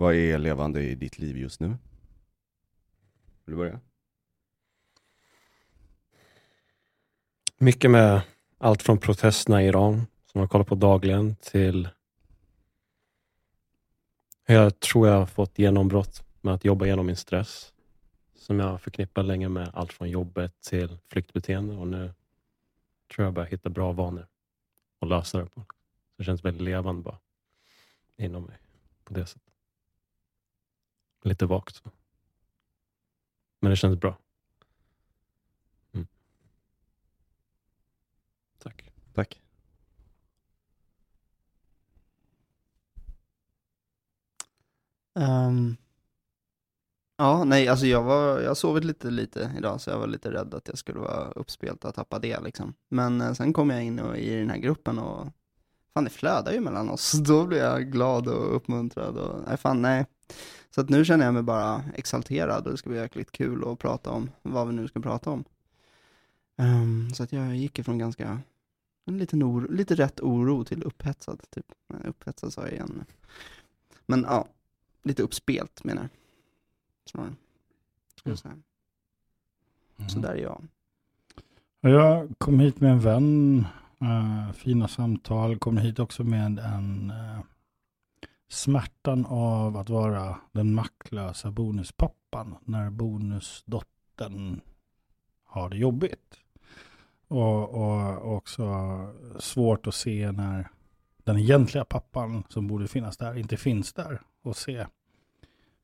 Vad är levande i ditt liv just nu? Vill du börja? Mycket med allt från protesterna i Iran, som jag kollar på dagligen, till hur jag tror jag har fått genombrott med att jobba igenom min stress, som jag förknippar länge med allt från jobbet till flyktbeteende och nu tror jag börjar hitta bra vanor och lösa det på. Så det känns väldigt levande bara inom mig på det sättet. Lite vagt. Men det känns bra. Mm. Tack. Tack. Ehm, ja, nej, alltså jag var, jag har sovit lite lite idag, så jag var lite rädd att jag skulle vara uppspelt och tappa det liksom. Men eh, sen kom jag in och, i den här gruppen och fan det flödar ju mellan oss. Då blir jag glad och uppmuntrad och, nej fan nej. Så att nu känner jag mig bara exalterad och det ska bli jäkligt kul att prata om vad vi nu ska prata om. Ehm, så att jag gick ifrån ganska, en liten oro, lite rätt oro till upphetsad, typ. Nej, Upphetsad sa jag igen. Men ja, lite uppspelt menar jag. Snarare. Säga. Så där är jag. Jag kom hit med en vän, eh, fina samtal, kom hit också med en eh, smärtan av att vara den maktlösa bonuspappan när bonusdottern har det jobbigt. Och, och, också svårt att se när den egentliga pappan som borde finnas där inte finns där och se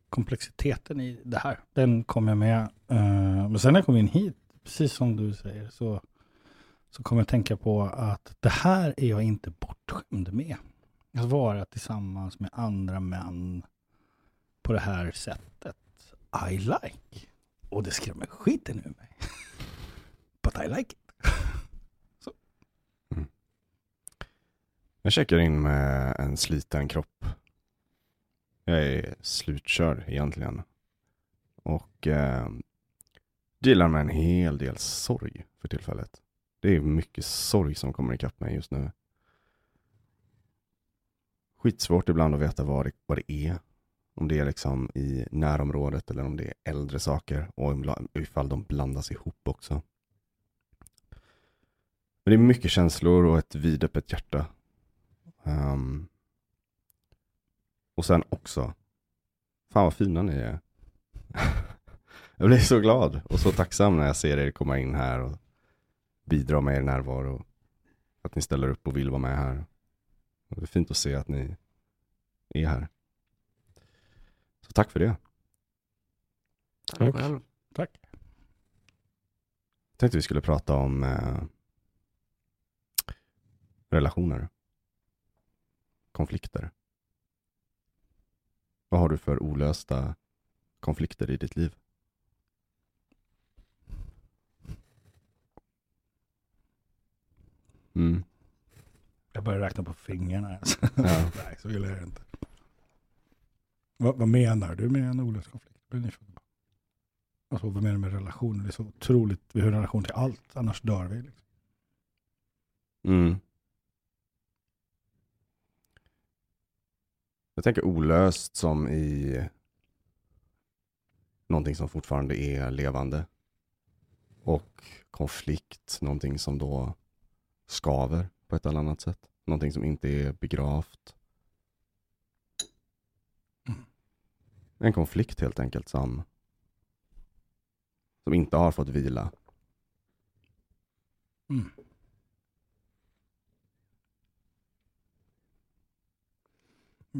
komplexiteten i det här. Den kom jag med. Eh, men sen när jag kom in hit, precis som du säger, så, så kom jag tänka på att det här är jag inte bortskämd med. Att vara tillsammans med andra män på det här sättet. I like. Och det skrämmer skiten ur mig. But I like it. Mm. Jag checkar in med en sliten kropp. Jag är slutkörd egentligen. Och eh, dealar med en hel del sorg för tillfället. Det är mycket sorg som kommer ikapp mig just nu. Skitsvårt ibland att veta vad det, vad det är. Om det är liksom i närområdet eller om det är äldre saker och ifall de blandas ihop också. Men det är mycket känslor och ett vidöppet hjärta. Um, och sen också, fan vad fina ni är. jag blir så glad och så tacksam när jag ser er komma in här och bidra med er närvaro. Att ni ställer upp och vill vara med här. Och det är fint att se att ni är här. Så tack för det. Tack själv. Tack. tänkte vi skulle prata om eh, relationer. Konflikter. Vad har du för olösta konflikter i ditt liv? Mm. Jag börjar räkna på fingrarna. Ja. Nej, så illa är det inte. Vad, vad menar du med en olöst konflikt? Jag. Alltså, vad menar du med relationer? Det är så otroligt. Vi har en relation till allt, annars dör vi. Liksom. Mm. Jag tänker olöst som i någonting som fortfarande är levande. Och konflikt, någonting som då skaver på ett eller annat sätt. Någonting som inte är begravt. Mm. En konflikt helt enkelt som, som inte har fått vila. Mm.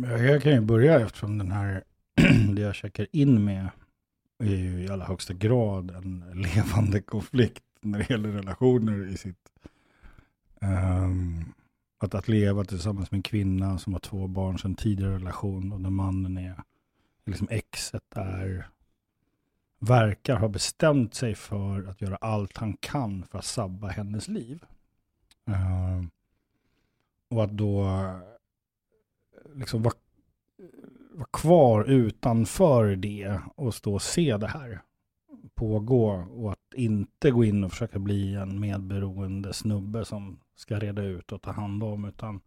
Jag kan ju börja eftersom den här, det jag checkar in med är ju i allra högsta grad en levande konflikt när det gäller relationer i sitt... Um, att, att leva tillsammans med en kvinna som har två barn sedan tidigare relation och där mannen är, liksom exet är, verkar ha bestämt sig för att göra allt han kan för att sabba hennes liv. Uh, och att då liksom vara var kvar utanför det och stå och se det här pågå och att inte gå in och försöka bli en medberoende snubbe som ska reda ut och ta hand om utan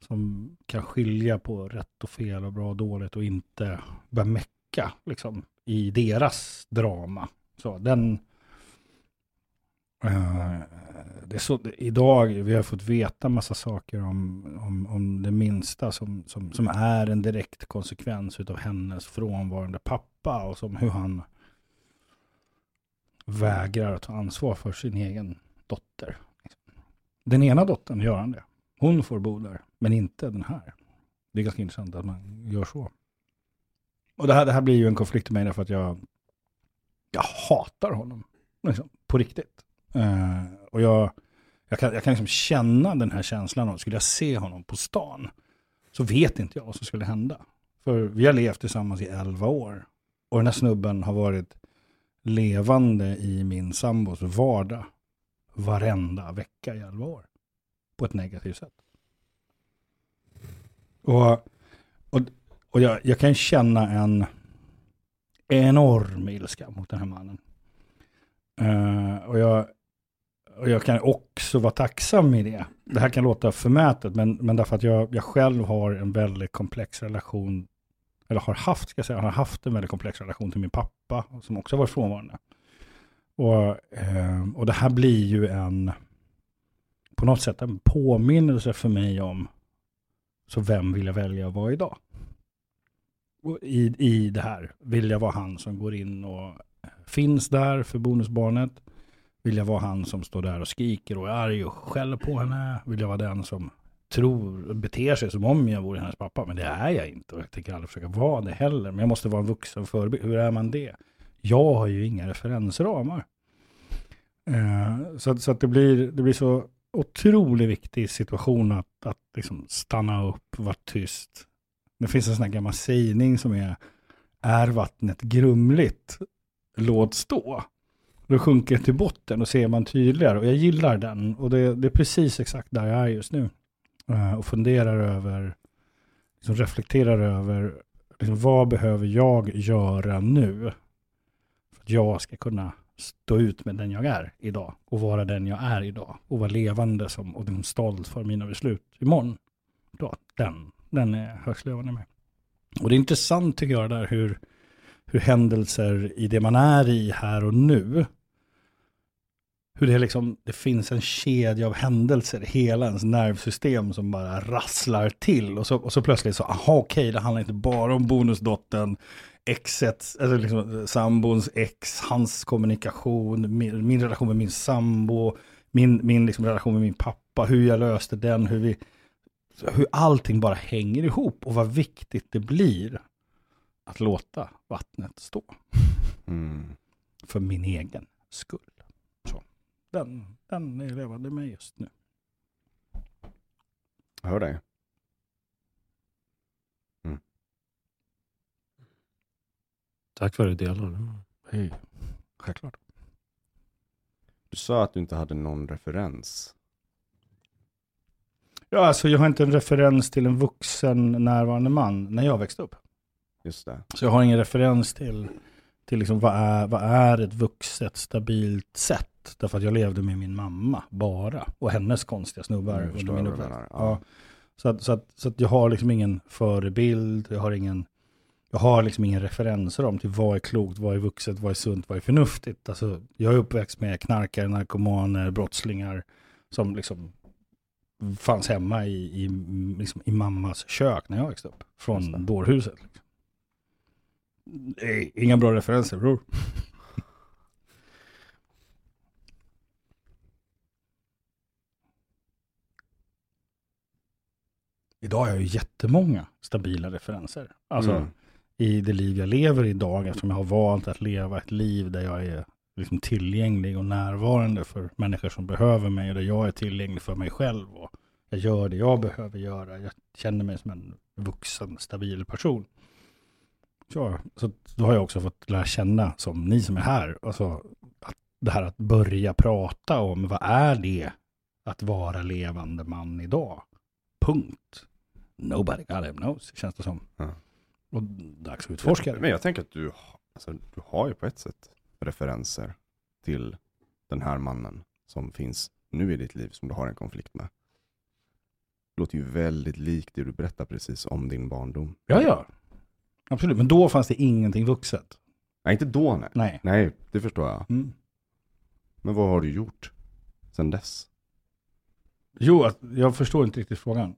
som kan skilja på rätt och fel och bra och dåligt och inte börja mecka liksom, i deras drama. Så den... eh, det är så, idag, vi har fått veta massa saker om, om, om det minsta som, som, som är en direkt konsekvens av hennes frånvarande pappa och som hur han vägrar att ta ansvar för sin egen dotter. Den ena dottern gör han det. Hon får bo där, men inte den här. Det är ganska intressant att man gör så. Och det här, det här blir ju en konflikt med mig därför att jag, jag hatar honom. Liksom, på riktigt. Uh, och jag, jag kan, jag kan liksom känna den här känslan av, skulle jag se honom på stan, så vet inte jag vad som skulle hända. För vi har levt tillsammans i 11 år. Och den här snubben har varit levande i min sambos vardag varenda vecka i 11 år. På ett negativt sätt. Och, och, och jag, jag kan känna en enorm ilska mot den här mannen. Uh, och, jag, och jag kan också vara tacksam i det. Det här kan låta förmätet, men, men därför att jag, jag själv har en väldigt komplex relation, eller har haft, ska jag säga, har haft en väldigt komplex relation till min pappa, som också var frånvarande. Och, eh, och det här blir ju en, på något sätt en påminnelse för mig om, så vem vill jag välja att vara idag? Och i, I det här, vill jag vara han som går in och finns där för bonusbarnet? Vill jag vara han som står där och skriker och är arg och skäller på henne? Vill jag vara den som tror och beter sig som om jag vore hennes pappa? Men det är jag inte och jag tänker aldrig försöka vara det heller. Men jag måste vara en vuxen förebild. Hur är man det? Jag har ju inga referensramar. Eh, så så att det, blir, det blir så otroligt viktig situation att, att liksom stanna upp, vara tyst. Det finns en sån här gammal sägning som är är vattnet grumligt, låt stå. Då sjunker det till botten och ser man tydligare. Och jag gillar den. Och det, det är precis exakt där jag är just nu. Eh, och funderar över, liksom reflekterar över, liksom, vad behöver jag göra nu? För att jag ska kunna stå ut med den jag är idag. Och vara den jag är idag. Och vara levande som, och liksom stolt för mina beslut imorgon. Då, den, den är högst levande med. Och det är intressant tycker jag där hur, hur händelser i det man är i här och nu, hur det, liksom, det finns en kedja av händelser i hela ens nervsystem som bara rasslar till. Och så, och så plötsligt så, aha okej, det handlar inte bara om bonusdottern, exet, alltså liksom, sambons ex, hans kommunikation, min, min relation med min sambo, min, min liksom relation med min pappa, hur jag löste den, hur vi, hur allting bara hänger ihop och vad viktigt det blir att låta vattnet stå. Mm. För min egen skull. Den, den är levande med just nu. Jag hör dig. Tack för att du delar. Hej. Självklart. Du sa att du inte hade någon referens. Ja, alltså jag har inte en referens till en vuxen närvarande man när jag växte upp. Just det. Så jag har ingen referens till, till liksom vad, är, vad är ett vuxet stabilt sätt. Därför att jag levde med min mamma bara. Och hennes konstiga snubbar Jag under min uppväxt. Ja. Ja. Så, att, så, att, så att jag har liksom ingen förebild, jag har ingen jag har liksom ingen referensram till vad är klokt, vad är vuxet, vad är sunt, vad är förnuftigt. Alltså, jag är uppväxt med knarkare, narkomaner, brottslingar som liksom fanns hemma i, i, liksom i mammas kök när jag växte upp. Från dårhuset. Liksom. Är Inga bra referenser bror. Idag har jag ju jättemånga stabila referenser. Alltså Mm. i det liv jag lever idag, eftersom jag har valt att leva ett liv där jag är liksom tillgänglig och närvarande för människor som behöver mig och där jag är tillgänglig för mig själv. Och jag gör det jag behöver göra. Jag känner mig som en vuxen, stabil person. Så, så då har jag också fått lära känna, som ni som är här, alltså, att det här att börja prata om vad är det att vara levande man idag? Punkt. Nobody goddamn knows, känns det som. Ja. Och dags att utforska det. Men jag tänker att du, alltså, du har ju på ett sätt referenser till den här mannen som finns nu i ditt liv som du har en konflikt med. låter ju väldigt likt det du berättar precis om din barndom. Ja, ja. Absolut, men då fanns det ingenting vuxet. Nej, inte då nej. Nej. Nej, det förstår jag. Mm. Men vad har du gjort sen dess? Jo, jag förstår inte riktigt frågan.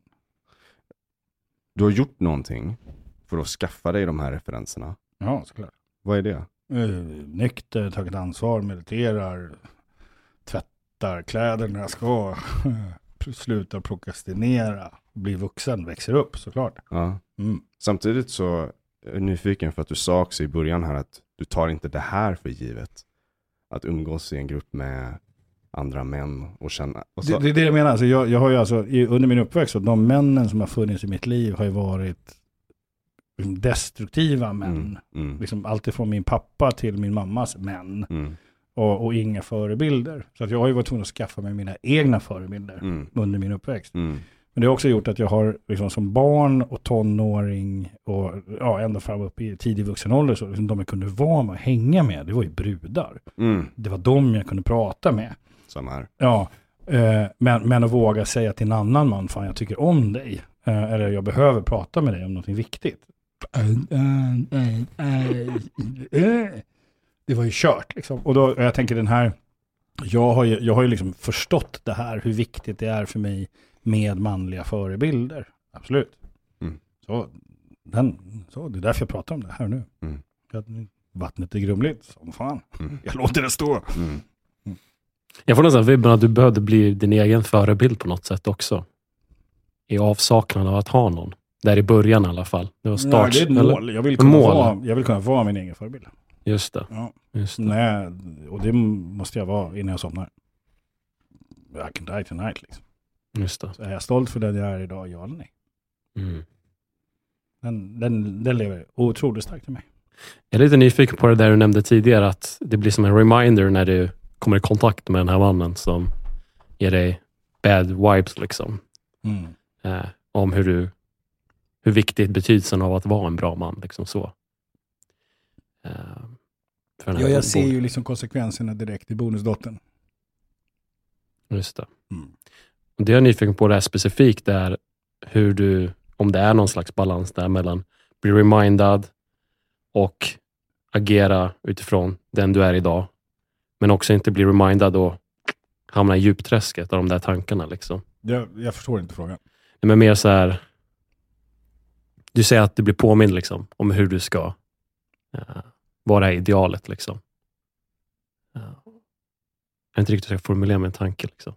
Du har gjort någonting för att skaffa dig de här referenserna. Ja, såklart. Vad är det? Uh, nykter, tagit ansvar, mediterar, tvättar kläder när jag ska, slutar prokrastinera, blir vuxen, växer upp såklart. Ja. Mm. Samtidigt så nyfiken för att du sa också i början här att du tar inte det här för givet. Att umgås i en grupp med andra män och känna. Och Det, det är det jag menar, alltså jag, jag har ju alltså, i, under min uppväxt, så de männen som har funnits i mitt liv har ju varit liksom destruktiva män. mm, mm, Liksom alltifrån min pappa till min mammas män. mm, Och, och inga förebilder. Så att jag har ju varit tvungen att skaffa mig mina egna förebilder mm, under min uppväxt. Men det har också gjort att jag har liksom som barn och tonåring och ja, ända fram upp i tidig vuxen ålder så liksom de jag kunde vara med och hänga med, det var ju brudar. mm. Det var de jag kunde prata med. Samma här. Ja, eh, men, men att våga säga till en annan man, fan jag tycker om dig. Eh, eller jag behöver prata med dig om någonting viktigt. Det var ju kört liksom. Och då, jag tänker den här, jag har ju, jag har ju liksom förstått det här, hur viktigt det är för mig med manliga förebilder. Absolut. Mm. Så, den, så, det är därför jag pratar om det här nu. Mm. Att Vattnet är grumligt, som fan. Mm. Jag låter det stå. Mm. Jag får nästan vibben att du behövde bli din egen förebild på något sätt också. I avsaknad av att ha någon. Där i början i alla fall. Det var Nej, start. det är ett mål. Jag vill, kunna Mål. Vara, jag vill kunna vara min egen förebild. Just det. Ja. Just det. Nej, och det måste jag vara innan jag somnar. I can die tonight liksom. Just det. Så är jag stolt för den jag är idag? Ja eller nej? Mm. Den, den, den lever otroligt starkt i mig. Jag är lite nyfiken på det där du nämnde tidigare, att det blir som en reminder när du kommer i kontakt med den här mannen som ger dig bad vibes liksom. Mm. Eh, om hur du hur viktigt betydelsen av att vara en bra man. Liksom så. Eh, Ja, jag ser ju liksom konsekvenserna direkt i bonusdottern. Just det. Mm. Det jag är nyfiken på det här specifikt är hur du, om det är någon slags balans där mellan bli remindad och agera utifrån den du är idag. Men också inte bli remindad och hamna i djupträsket av de där tankarna. Liksom. Jag, jag förstår inte frågan. Nej, Men mer så här, du säger att du blir påmind liksom, om hur du ska uh, vara idealet. Liksom. Eh, jag vet inte riktigt hur jag ska formulera min tanke. Liksom.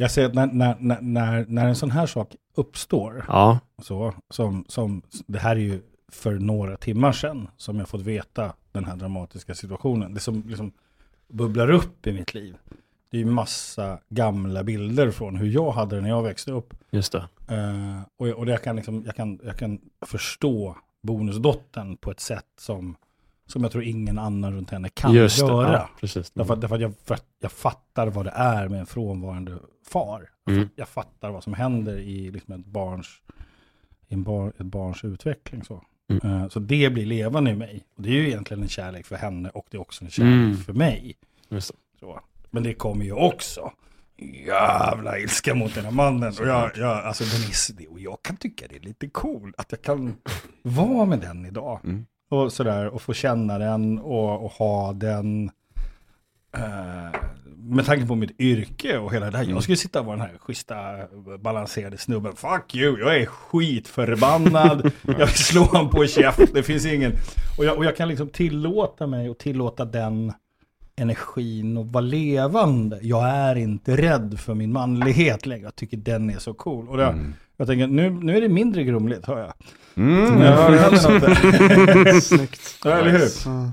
Jag säger att när, när, när, när, en sån här sak uppstår, Ja, så, som, som, det här är ju för några timmar sedan som jag fått veta den här dramatiska situationen. Det som liksom bubblar upp i mitt liv, det är ju massa gamla bilder från hur jag hade det när jag växte upp. just det. Eh, och jag, och jag, kan liksom, jag, kan, jag kan förstå bonusdottern på ett sätt som, som jag tror ingen annan runt henne kan just det. göra. Ja, precis. Därför, att- därför att jag, för att jag fattar vad det är med en frånvarande far. Jag, Mm. jag fattar vad som händer i liksom ett, barns, i en bar, ett barns utveckling. Så. Mm. Eh, så det blir levande i mig. Och det är ju egentligen en kärlek för henne och det är också en kärlek Mm. för mig. Så. Men det kommer ju också jävla ilska mot den här mannen. Och jag, jag, alltså Denise, det- och jag kan tycka det är lite cool att jag kan vara med den idag. Mm. Och sådär, och få känna den och, och ha den. Eh, med tanke på mitt yrke och hela det här. Jag skulle sitta och vara den här schyssta, balanserade snubben. Fuck you, jag är skitförbannad. jag vill slå honom på käft. Det finns ingen... Och jag, och jag kan liksom tillåta mig och tillåta den energin att vara levande. Jag är inte rädd för min manlighet längre. Jag tycker den är så cool. Och det, Mm. jag tänker, nu, nu är det mindre grumligt, hör jag. Mm. Jag hör. Snyggt. Ja, eller hur?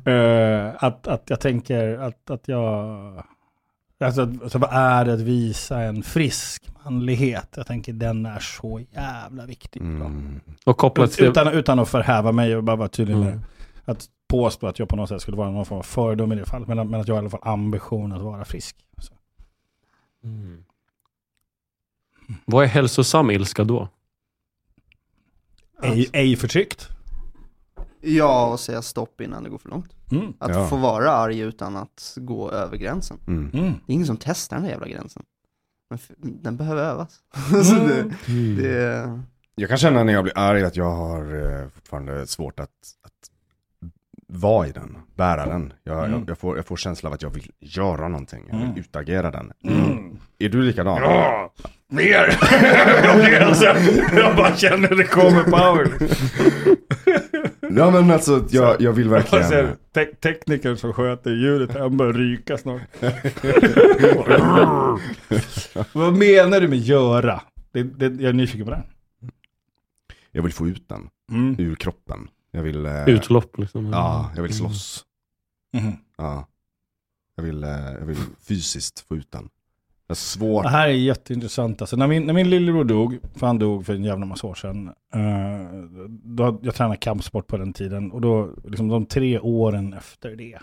Ja. Eh, att, att jag tänker att, att jag... Alltså, att- alltså vad är det att visa en frisk manlighet? Jag tänker den är så jävla viktig. Mm. Och kopplat till... Utan, utan att förhäva mig och bara vara tydlig med Mm. Att påstå att jag på något sätt skulle vara någon form av fördom i det fallet. Men, men att jag har i alla fall ambition att vara frisk. Så. Mm. Vad är hälsosam ilska då? Ej, ej förtryckt. Ja, och säga stopp innan det går för långt. Mm. Att Ja. få vara arg utan att gå över gränsen. Mm. Mm. Det är ingen som testar den där jävla gränsen. Men den behöver övas. så det, Mm. det, Jag kan känna när jag blir arg att jag har eh, fortfarande svårt att, att vara i den, bära den. Jag, Mm. jag, jag, får, jag får känsla av att jag vill göra någonting, jag vill Mm. utagera den. Mm. Är du likadan? Ja, mer! jag alltså, jag bara känner det kommer power. Ja men alltså jag, jag vill Jag verkligen... ser te- teknikern som sköter ljudet, han börjar ryka snart. Vad menar du med göra? Det, det, jag är nyfiken på det. Jag vill få ut den Mm. ur kroppen. Jag vill... Eh, Utlopp liksom. Ja, jag vill slåss. Mhm. Ja. Jag vill, eh, jag vill fysiskt få ut den. Det är svårt. Det här är jätteintressant. Alltså, när, min, när min lillebror dog, för han dog för en jävla massa år sedan. eh, då, jag tränade kampsport på den tiden. Och då, liksom de tre åren efter det.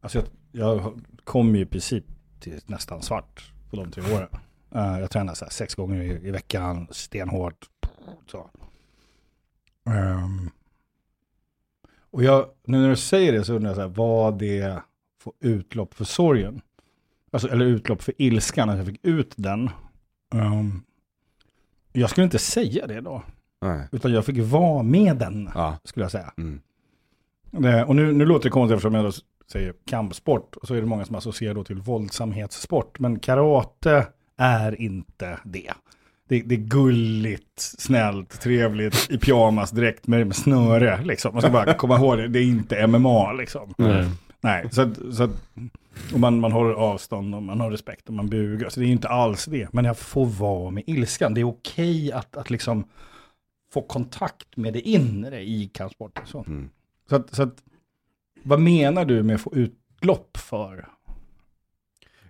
Alltså jag, jag kom ju i princip till nästan svart på de tre åren. Eh, jag tränade så här sex gånger i, i veckan, stenhårt. Så. Ehm, och jag, nu när du säger det så undrar jag så här, vad det får utlopp för sorgen. Alltså, eller utlopp för ilskan, att jag fick ut den. Ehm, jag skulle inte säga det då, Nej. utan jag fick vara med den, Ja. skulle jag säga. Mm. Det, och nu, nu låter det konstigt eftersom jag då säger kampsport, och så är det många som associerar då till våldsamhetssport, men karate är inte det. Det, det är gulligt, snällt, trevligt, i pyjamas direkt med, med snöre. Liksom. Man ska bara komma ihåg det, det är inte MMA liksom. Nej. Nej, så så att och man, man håller avstånd och man har respekt och man bugar. Så det är inte alls det. Men jag får vara med ilskan. Det är okej att, att liksom få kontakt med det inre i kampsporten. Så, Mm. så, att, så att, vad menar du med att få utlopp för?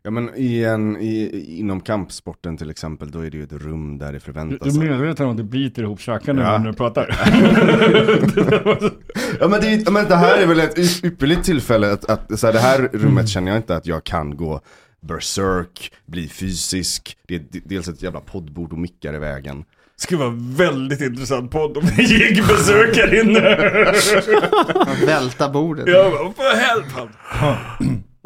Ja men i en, i, inom kampsporten till exempel, då är det ju ett rum där det Du, förväntas. du menar att att du biter ihop käkarna Ja. när du pratar? Ja men det, är- ja, men det här är väl ett ypperligt tillfälle att, att så här, det här rummet känner jag inte att jag kan gå berserk, bli fysisk. Det är dels ett jävla poddbord och mickar i vägen. skulle vara väldigt intressant podd om det gick besök här inne. välta bordet. Bara, för helvete.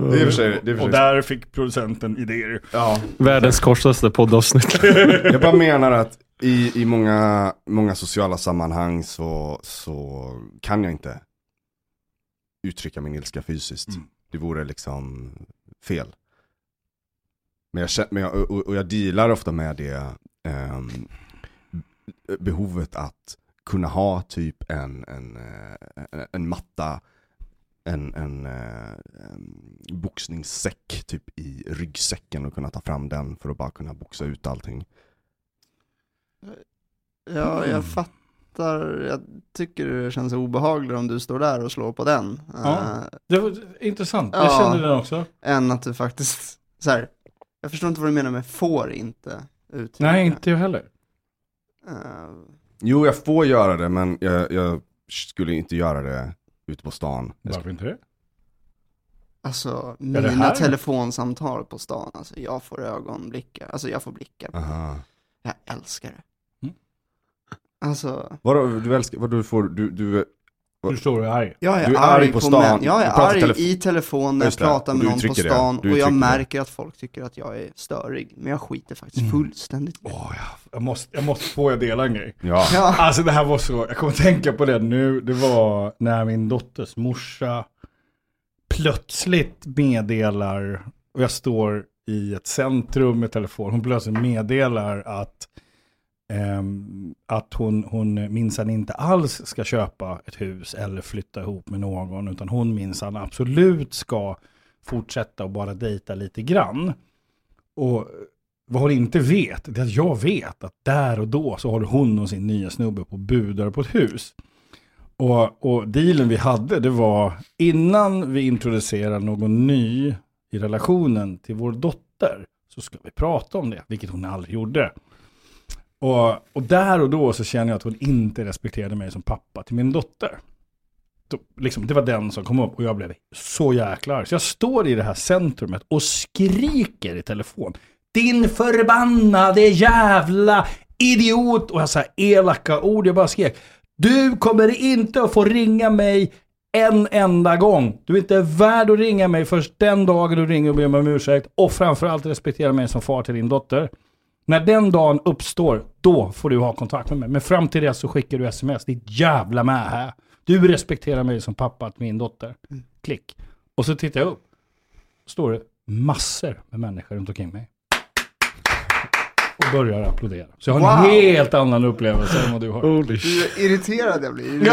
Det är i och för sig, det är för Och sig där fick producenten idéer. ja. Världens kortaste poddavsnitt. Jag bara menar att i, i många, många sociala sammanhang så, så kan jag inte uttrycka min ilska fysiskt. Mm. Det vore liksom fel. Men jag, men jag, och, och jag dealar ofta med det ehm, behovet att kunna ha typ en, en, eh, en, en matta, en, en, eh, en boxningssäck typ i ryggsäcken och kunna ta fram den för att bara kunna boxa ut allting. Ja, Mm. jag fattar. Jag tycker det känns obehagligt om du står där och slår på den. Ja. eh, Det var intressant, jag Ja. kände den också. än att du faktiskt, så här, jag förstår inte vad du menar med får inte uttrycka. Nej, inte jag heller. Eh, Jo, jag får göra det, men jag, jag skulle inte göra det ute på stan. Varför inte det? alltså, mina telefonsamtal på stan, alltså jag får ögonblickar, alltså jag får blickar. Aha. Jag älskar det. Mm. Alltså, Vadå, du älskar, vad du får, du, du, Du står och är arg. jag är, Du är arg, arg på stan. män. Jag Du är arg telefon- i telefon när jag pratar med du någon på stan Du och jag uttrycker det. märker att folk tycker att jag är störig. Men jag skiter faktiskt Mm. fullständigt i det. Åh, jag, jag, måste, jag måste få jag dela en grej. ja. Ja. Alltså det här var så, jag kommer att tänka på det nu, det var när min dotters morsa plötsligt meddelar, och jag står i ett centrum med telefon, hon plötsligt meddelar att, Ehm, att hon, hon minsann inte alls ska köpa ett hus eller flytta ihop med någon, utan hon minsann absolut ska fortsätta och bara dejta lite grann. Och vad hon inte vet, det är att jag vet att där och då så håller hon och sin nya snubbe på budar på ett hus. Och, och dealen vi hade, det var innan vi introducerar någon ny i relationen till vår dotter, så ska vi prata om det, vilket hon aldrig gjorde. Och, och där och då så känner jag att hon inte respekterade mig som pappa till min dotter. Då, liksom, det var den som kom upp och jag blev så jäkla arg. Så jag står i det här centrumet och skriker i telefon. Din förbannade jävla idiot! Och jag sa elaka ord, jag bara skrek. Du kommer inte att få ringa mig En enda gång. Du är inte värd att ringa mig först den dagen du ringer och ber mig om ursäkt. Och framförallt respektera mig som far till din dotter. När den dagen uppstår, då får du ha kontakt med mig. Men fram till det så skickar du sms. Ditt jävla med här. Du respekterar mig som pappa till min dotter. Klick. Och så tittar jag upp. Står det massor med människor runt omkring mig. Och börjar applådera. Så jag har en Wow. helt annan upplevelse än vad du har. Holy. Du är irriterad jag blir.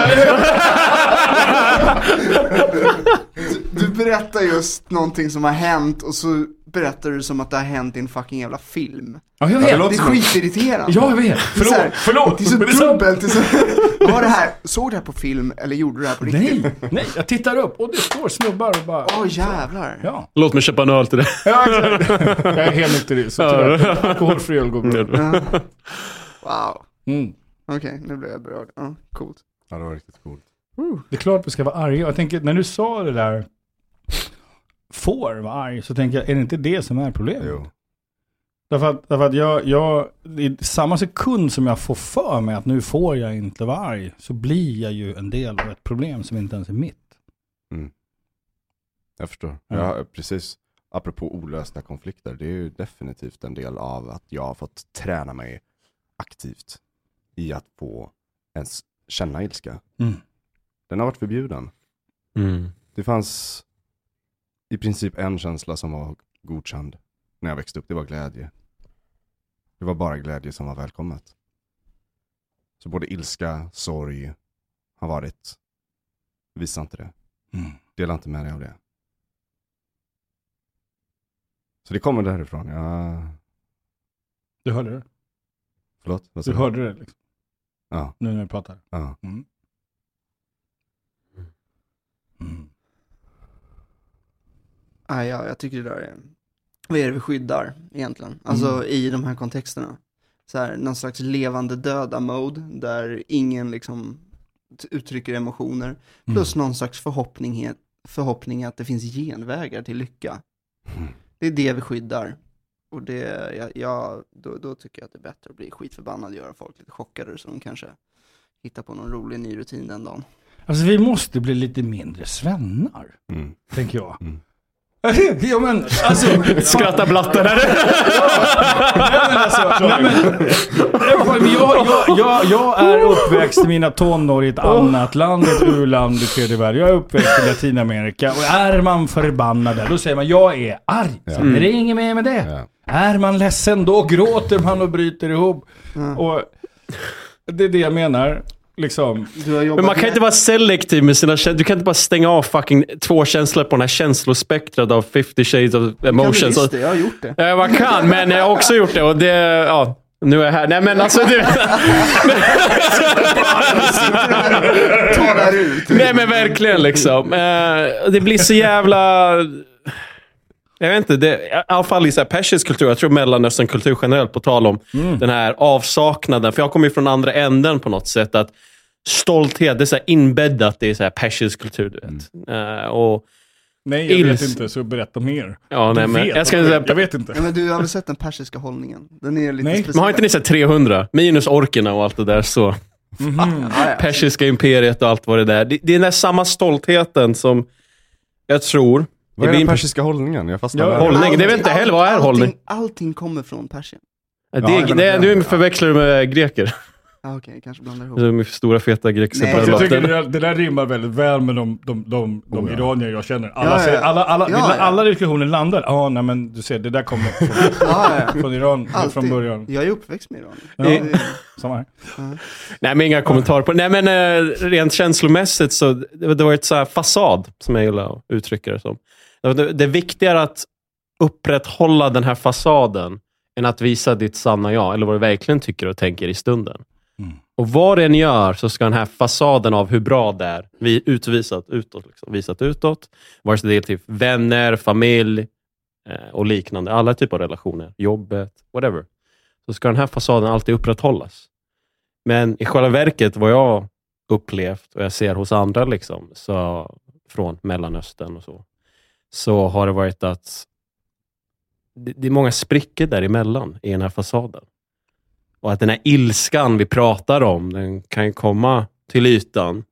Du, du berättar just någonting som har hänt och så berättar du som att det har hänt i en fucking jävla film. Ja, jag det vet. låter Det är skitirriterande. Ja, jag vet. Det är så här- Förlåt, förlåt. Det är så Men det dubbelt. Det är så, var det här, såg du det här på film eller gjorde du det här på riktigt? Nej, nej, jag tittar upp och det står snubbar och bara... Åh jävlar. Ja, Låt mig köpa en öl till dig. ja exakt. Jag är helt nykter i, så tyvärr. Alkoholfri öl går bra. Ja. Wow. Mm. Okej, nu blev jag berörd. Ja, coolt. Ja, det var riktigt coolt. Det är klart vi ska vara arga. Jag tänker, när du sa det där, får vara arg, så tänker jag, är det inte det som är problemet? Jo. Därför att, därför att jag, jag, i samma sekund som jag får för mig att nu får jag inte vara arg, så blir jag ju en del av ett problem som inte ens är mitt. Jag förstår. Ja. Ja, precis. Apropå olösta konflikter, det är ju definitivt en del av att jag har fått träna mig aktivt i att få ens känna ilska. Mm. Den har varit förbjuden. Mm. Det fanns i princip en känsla som var godkänd när jag växte upp. Det var glädje. Det var bara glädje som var välkommet. Så både ilska, sorg har varit, visa inte det. Mm. Dela inte med dig av det. Så det kommer därifrån. Jag... Du hörde det? Förlåt? Vad Du hörde det liksom, Ja, nu när du pratar? ja. Mm. Mm. Ah, ja, jag tycker det där är, vad är det vi skyddar egentligen? Alltså Mm. i de här kontexterna. Så här, någon slags levande döda mode där ingen liksom uttrycker emotioner. Plus någon slags förhoppning, förhoppning att det finns genvägar till lycka. Mm. Det är det vi skyddar. Och det, ja, ja då, då tycker jag att det är bättre att bli skitförbannad och göra folk lite chockade så de kanske hittar på någon rolig ny rutin den dagen. Alltså vi måste bli lite mindre svennar, Mm. tänker jag. Mm. ja men alltså... Skratta blatten här. Nej, men alltså, nej, men, jag, jag, jag, jag är uppväxt i mina tonår i ett annat land, ett u-land i tredje världen. Jag är uppväxt i Latinamerika. Och är man förbannad där, då säger man jag är arg. Ja. Sen är det inget mer med det. Ja. Är man ledsen, då gråter man och bryter ihop. Ja. Och det är det jag menar. Liksom. Men man kan med- inte vara selektiv med sina känslor. Du kan inte bara stänga av fucking två känslor på den här känslospektrat av 50 shades of Kan du emotions. det, jag har gjort det. Ja, man kan, men jag har också gjort det och det, ja. Nu är jag här. Nej men alltså du... Nej men verkligen liksom. Eh, det blir så jävla... Jag vet inte, det, i alla fall i så här persisk kultur, jag tror mellanöstern kultur generellt, på tal om den här avsaknaden. För jag kommer ju från andra änden på något sätt. att Stolthet, det är så här inbäddat i så här persisk kultur. Du vet. Eh, och, Nej, jag vet Ils- inte, så berätta mer. ja, nej, men, vet jag, ska säga, jag vet inte. Ja, men du har väl sett den persiska hållningen? Den är lite Nej. speciell. men har inte ni sett 300? Minus orkerna och allt det där. så. Ja, ja. Persiska imperiet och allt vad det där. Det, det är den där samma stoltheten som jag tror... Vad det är den en- persiska hållningen? Jag fastnar Ja, där. hållning. det vet inte heller, vad är allting- hållning? Allting kommer från Persien. Det, Ja, jag det, menar- nu förväxlar du med greker. Ja, okej, jag kanske blandar ihop. De stora feta grekiska jag tycker det där, det där rimmar väldigt väl med de, de, de, de Oh, ja. iranier jag känner. Alla, Ja, ja, säger, alla, alla, Ja, ja. alla diskussioner landar. Ja, nej men du ser, det där kommer från, Iran Alltid. från början. Jag är uppväxt med Iran. Ja. Det är- Samma här. Nej, men inga kommentarer på Nej, men eh, rent känslomässigt så det, det var ett så här fasad, som jag gillar att uttrycka det som. Det, är viktigare att upprätthålla den här fasaden än att visa ditt sanna jag, eller vad du verkligen tycker och tänker i stunden. Mm. Och vad det än gör så ska den här fasaden av hur bra det är vi utvisat utåt. Liksom, visat utåt. Vare sig det är till vänner, familj eh, och liknande. Alla typer av relationer. Jobbet, whatever. Så ska den här fasaden alltid upprätthållas. Men i själva verket, vad jag upplevt och jag ser hos andra liksom, så, från Mellanöstern och så, så har det varit att det, det är många sprickor däremellan i den här fasaden. Och att den här ilskan vi pratar om, den kan ju komma till ytan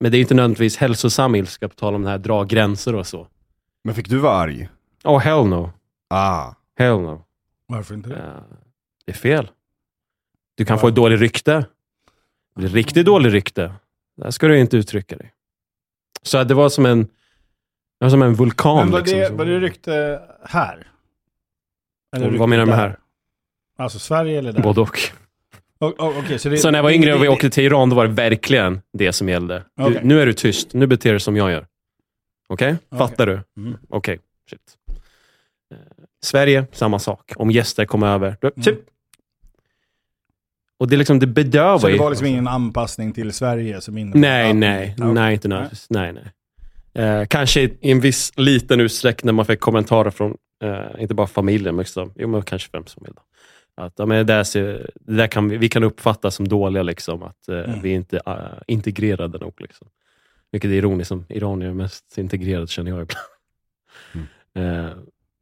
Men det är inte nödvändigtvis hälsosam ilska, på tal om det här dra gränser och så. Men fick du vara arg? Oh hell no. Ah. Hell no. Varför inte det? Eh, det är fel. Du kan få ett dåligt rykte. Blir riktigt dåligt rykte. Där ska du inte uttrycka dig. Så att det var som en, var som en vulkan. Men var liksom, det, som- var det rykte här? Vad rykte menar du med här? Alltså Sverige eller där? Både och. O- o- okej, så, det, Så när jag var yngre och vi åkte till Iran, då var det verkligen det som gällde. Du, Okej. Nu är du tyst. Nu beter du dig som jag gör. Okej? Okej. Fattar du? Mm. Okej. Shit. Eh, Sverige, samma sak. Om gäster kommer över. Då, typ. Och det, är liksom, det bedövar Så det ju. var liksom ingen anpassning till Sverige som innebar... Nej, Ja, nej. Nej, inte nödvändigtvis. Nej, nej. Eh, kanske i en viss liten utsträckning när man fick kommentarer från, eh, inte bara familjen, men också, jo, men kanske främst familjen. Att ja, men det där, ser, det där kan vi, vi kan uppfatta som dåliga, liksom, att eh, Mm. vi är inte är integrerade nog. Liksom. Vilket är ironiskt, som iranier är mest integrerade känner jag ibland. Eh,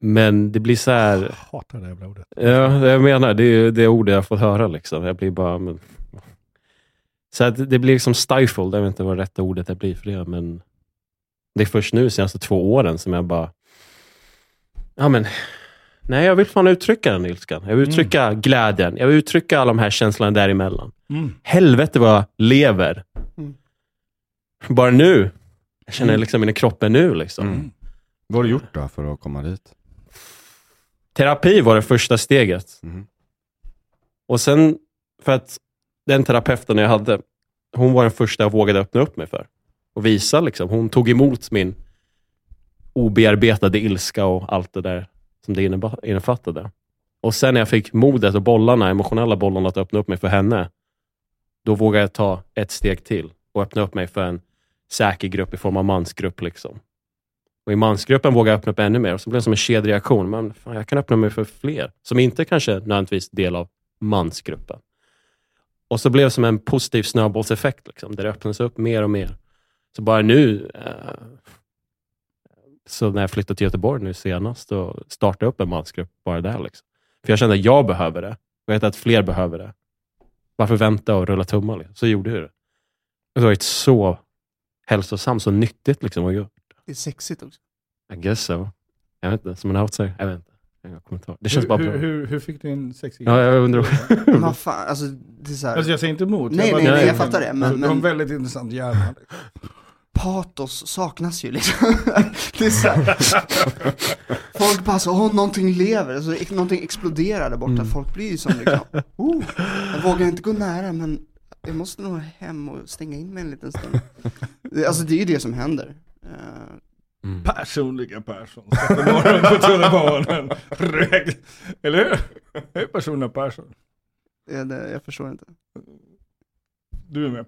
men det blir så här, Jag hatar det jävla ordet. Ja, jag menar. Det är det ordet jag får höra. Liksom. Jag blir bara... Men... Så att det blir liksom stifled. Jag vet inte vad rätta ordet det blir för det. Men det är först nu, de senaste två åren, som jag bara... Ja, men... Nej, jag vill fan uttrycka den ilskan. Jag vill uttrycka glädjen. Jag vill uttrycka alla de här känslorna däremellan. Mm. Helvete vad jag lever. Mm. Bara nu. Jag känner Mm. liksom in i kroppen nu. Liksom. Mm. Vad har du gjort då för att komma dit? Terapi var det första steget. Mhm. Och sen, för att den terapeuten jag hade, hon var den första jag vågade öppna upp mig för. Och visa liksom. Hon tog emot min obearbetade ilska och allt det där som det innefattade. Och sen när jag fick modet och bollarna, emotionella bollarna att öppna upp mig för henne, då vågade jag ta ett steg till och öppna upp mig för en säker grupp i form av mansgrupp. Liksom. Och i mansgruppen vågade jag öppna upp ännu mer och så blev det som en kedjereaktion. Men fan, jag kan öppna mig för fler, som inte kanske nödvändigtvis del av mansgruppen. Och så blev det som en positiv snöbollseffekt, liksom, där det öppnades upp mer och mer. Så bara nu, eh, så när jag flyttade till Göteborg nu senast, och startade upp en mansgrupp bara där. Liksom. För jag kände att jag behöver det. Och jag vet att fler behöver det. Varför vänta och rulla tummar? Liksom? Så gjorde jag det. Och det har varit så hälsosamt, så nyttigt liksom, att göra. Det är sexigt också. I guess so. Jag vet inte, som en outsider. Jag vet inte. Jag inga kommentarer. Det känns hur, bara hur, bra. hur, hur fick du in sexig Ja, jag undrar. Men vad fan, alltså det är så här, Alltså jag säger inte emot. Nej, bara- nej, nej, jag fattar det, men- Du har en men- väldigt intressant hjärna. patos saknas ju liksom. det är så här, folk bara så, åh någonting lever, alltså, någonting exploderar där borta, Mm. folk blir ju som liksom, oh, jag vågar inte gå nära men jag måste nog hem och stänga in mig en liten stund. Det- Alltså det är ju det som händer. Eh, Mm. Personliga Persson. Morgon på tunnelbanan. Eller hur? Det är personliga Persson. det, jag förstår inte. Du är med.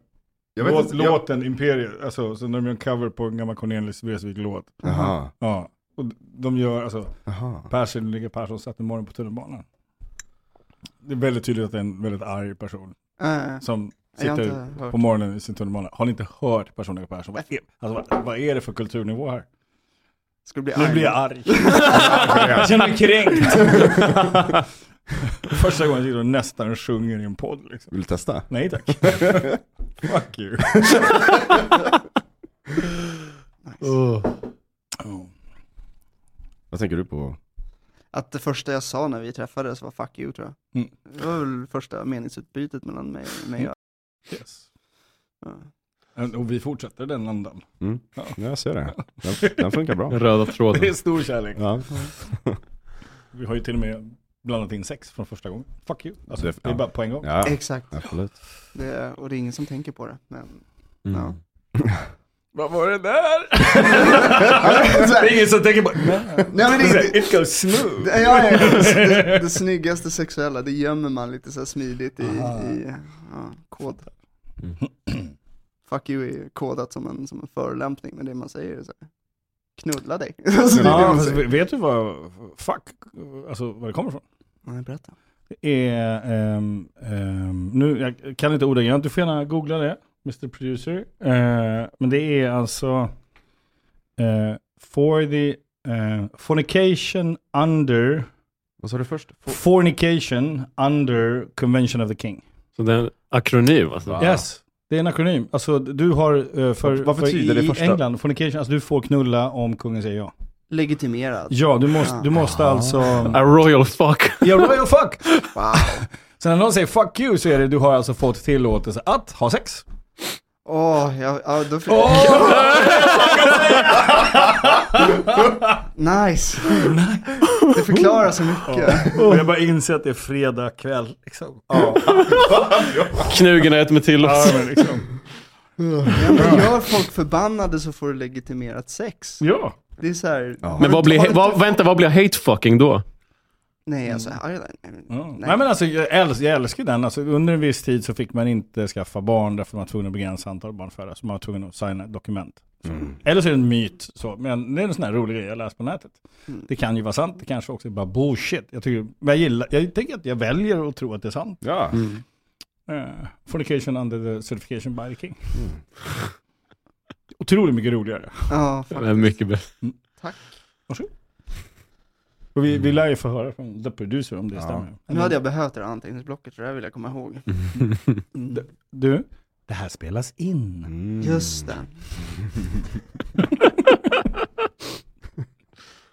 Jag vet Låt, inte, jag- låten Imperiet, alltså så när de gör en cover på en gammal Cornelis Vreeswijk-låt. Jaha. Ja. Och de gör, alltså, Jaha. personliga Persson satte morgon på tunnelbanan. Det är väldigt tydligt att det är en väldigt arg person Eh, som jag sitter på morgonen i sin tunnelbana. Har ni inte hört personliga Persson? Vad är, alltså, vad, vad är det för kulturnivå här? Ska du bli Nu arg? blir jag arg. jag känner mig kränkt. Första gången jag sitter och nästan sjunger i en podd liksom. Vill du testa? Nej tack. Fuck you. Oh. Oh. Vad tänker du på? Att det första jag sa när vi träffades var 'fuck you' tror jag. Mm. Det var väl första meningsutbytet mellan mig, mig och Yes. ja. Och vi fortsätter den andan. Mm. Ja. Ja, jag ser det. Den, den funkar bra. Den röda Det är tråden. stor kärlek. Ja. Vi har ju till och med blandat in sex från första gången. Fuck you. Alltså, Det- det är ja. bara på en gång. ja, Exakt. absolut. Det och det är ingen som tänker på det. Men... Mm. Vad var det där? Det är ingen som tänker på Nej men det, It goes smooth. ja, ja, det, det, det snyggaste sexuella, det gömmer man lite så här smidigt i, i ja, kod. Mm. Fuck you är kodat som en, som en förolämpning, men det man säger är så här, knulla dig. alltså, Ja, vet du vad fuck, alltså vad det kommer ifrån? Nej, berätta. Det är, ehm, ehm, nu, jag kan inte ordagrant, du får gärna googla det, Mr Producer. Eh, men det är alltså eh, for the eh, fornication under, Vad sa du först? Få- fornication under Convention of the King. Så det är en akronym alltså? Va? Yes. Det är en akronym. Alltså du har för, Vad för i det första? England, fornication, alltså du får knulla om kungen säger ja. Legitimerad. Ja, du måste, du måste alltså... A royal fuck. Ja, royal fuck! Wow. Så när någon säger fuck you så är det du har alltså fått tillåtelse att ha sex. Åh, ja, ja, då fick Nice! Det förklarar så mycket. Och jag bara inser att det är fredag kväll. Liksom. Ja. Knugen är ett med tillåtelse. ja, liksom. Ja, men gör folk förbannade så får du legitimerat sex. ja. Det är så här, Ja. Men vad blir, vad, vänta, vad blir hate fucking då? Nej alltså, Mm. nej, nej. Men alltså jag, äls jag älskar den. Alltså, under en viss tid så fick man inte skaffa barn därför man var tvungen att begränsa antal barn födda. Så man var tvungen att signa ett dokument. Mm. Eller så är det en myt. Så. Men det är en sån här rolig grej jag läst på nätet. Mm. Det kan ju vara sant, det kanske också är bara bullshit. Jag, tycker, men jag, gillar, jag tänker att jag väljer att tro att det är sant. Ja. Mm. Uh, fornication under the certification by the king. Mm. Otroligt mycket roligare. Ja, Det är faktiskt. mycket bättre. Och vi, vi lär ju få höra från the producer om det Ja. stämmer. Nu hade jag behövt det här anteckningsblocket, för det här vill jag komma ihåg. Mm. Du, det här spelas in. Mm. Just det.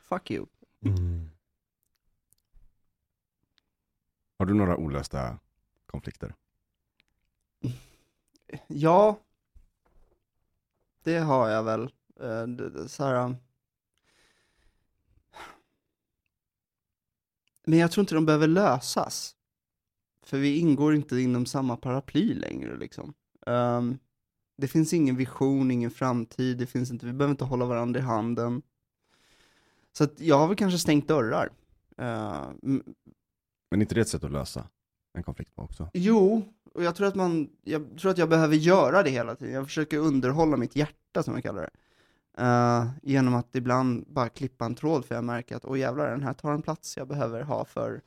Fuck you. Mm. Har du några olösta konflikter? Ja, det har jag väl. Eh, så här, um, men jag tror inte de behöver lösas. För vi ingår inte inom samma paraply längre liksom. Um, det finns ingen vision, ingen framtid, det finns inte, vi behöver inte hålla varandra i handen. Så att jag har väl kanske stängt dörrar. Uh, Men inte det ett sätt att lösa en konflikt på också? Jo, och jag tror att man, jag tror att jag behöver göra det hela tiden. Jag försöker underhålla mitt hjärta som jag kallar det. Uh, genom att ibland bara klippa en tråd för jag märker att åh jävlar, den här tar en plats jag behöver ha för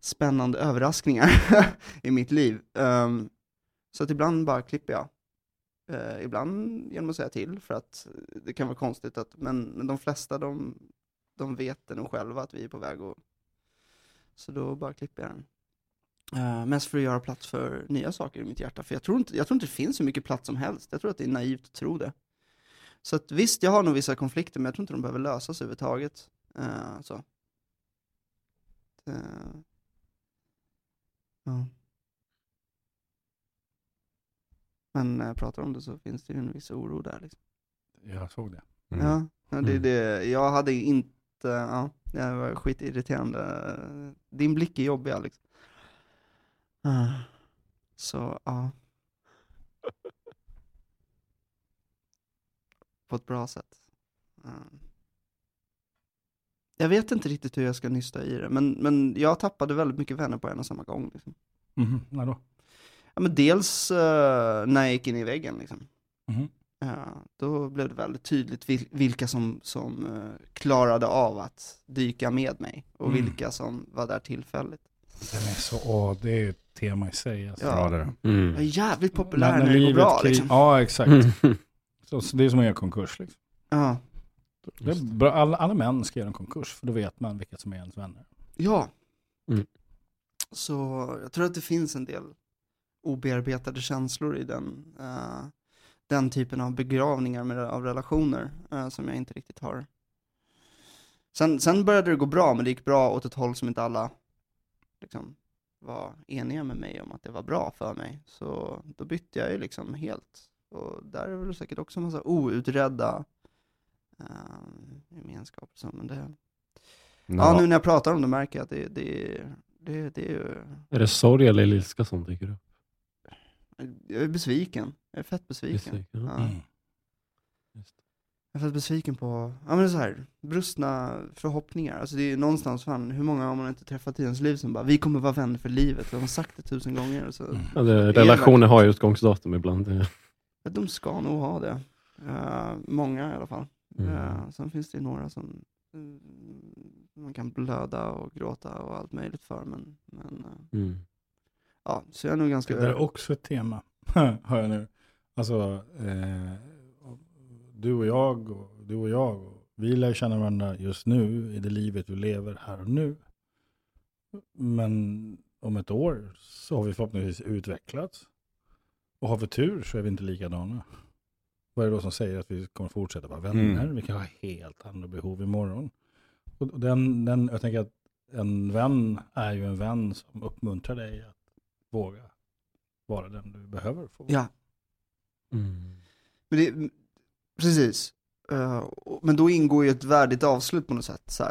spännande överraskningar i mitt liv. Um, så att ibland bara klipper jag. Uh, ibland genom att säga till för att det kan vara konstigt att, men, men de flesta de, de vet det nog själva att vi är på väg och så då bara klipper jag den. Uh, mest för att göra plats för nya saker i mitt hjärta, för jag tror, inte, jag tror inte det finns så mycket plats som helst. Jag tror att det är naivt att tro det. Så att visst, jag har nog vissa konflikter, men jag tror inte de behöver lösas överhuvudtaget. Uh, så. Uh, ja. Men när jag pratar om det så finns det ju en viss oro där. Liksom. Jag såg det. Mm. Ja, ja, det, Mm. det, jag hade inte, ja, det var skitirriterande. Din blick är jobbig Alex. Ah, Så, ja. På ett bra sätt. Ja. Jag vet inte riktigt hur jag ska nysta i det, men, men jag tappade väldigt mycket vänner på en och samma gång. Liksom. Mhm, när då? Ja, men dels eh, när jag gick in i väggen liksom. Mhm. Ja, då blev det väldigt tydligt vil- vilka som, som eh, klarade av att dyka med mig och Mm. vilka som var där tillfälligt. Den är så, åh, det är tema i sig. Alltså. Ja. Det är det. Mm. jävligt populär när, det går bra krig- liksom. Ja, exakt. Mm. Så, så det är som att göra konkurs. Liksom. Ja. Det är bra, alla, alla män ska göra en konkurs, för då vet man vilka som är ens vänner. ja. Mm. Så jag tror att det finns en del obearbetade känslor i den, eh, den typen av begravningar med, av relationer eh, som jag inte riktigt har. Sen, sen började det gå bra, men det gick bra åt ett håll som inte alla liksom, var eniga med mig om att det var bra för mig. Så då bytte jag ju liksom helt. Och där är väl säkert också en massa outredda uh, gemenskaper. Så, men det, ja, nu när jag pratar om det märker jag att det, det, det, det är ju, Är det sorg eller ilska som dyker upp? jag är besviken. Jag är fett besviken. Besviken, ja. Ja. Mm. Jag är fett besviken på, ja men så här, brustna förhoppningar. Alltså det är någonstans, fan, hur många har man inte träffat i ens liv som bara, vi kommer vara vänner för livet. De har sagt det tusen gånger. Och så, Mm. Ja, det, relationer har ju utgångsdatum ibland. Ja. De ska nog ha det. Eh, många i alla fall. Mm. Eh, sen finns det ju några som mm, man kan blöda och gråta och allt möjligt för. Men, men Mm. ja, så jag är nog ganska... Det där är också ett tema, hör jag nu. Alltså, eh, du och jag och du och jag, och vi lär känna varandra just nu i det livet vi lever här och nu. Men om ett år så har vi förhoppningsvis utvecklats. Och har vi tur så är vi inte likadana. Vad är det då som säger att vi kommer fortsätta vara vänner? Mm. Vi kan ha helt andra behov imorgon. Och och den, den, jag tänker att en vän är ju en vän som uppmuntrar dig att våga vara den du behöver få. Ja, Mm. men det, precis. Och- men då ingår ju ett värdigt avslut på något sätt. Så.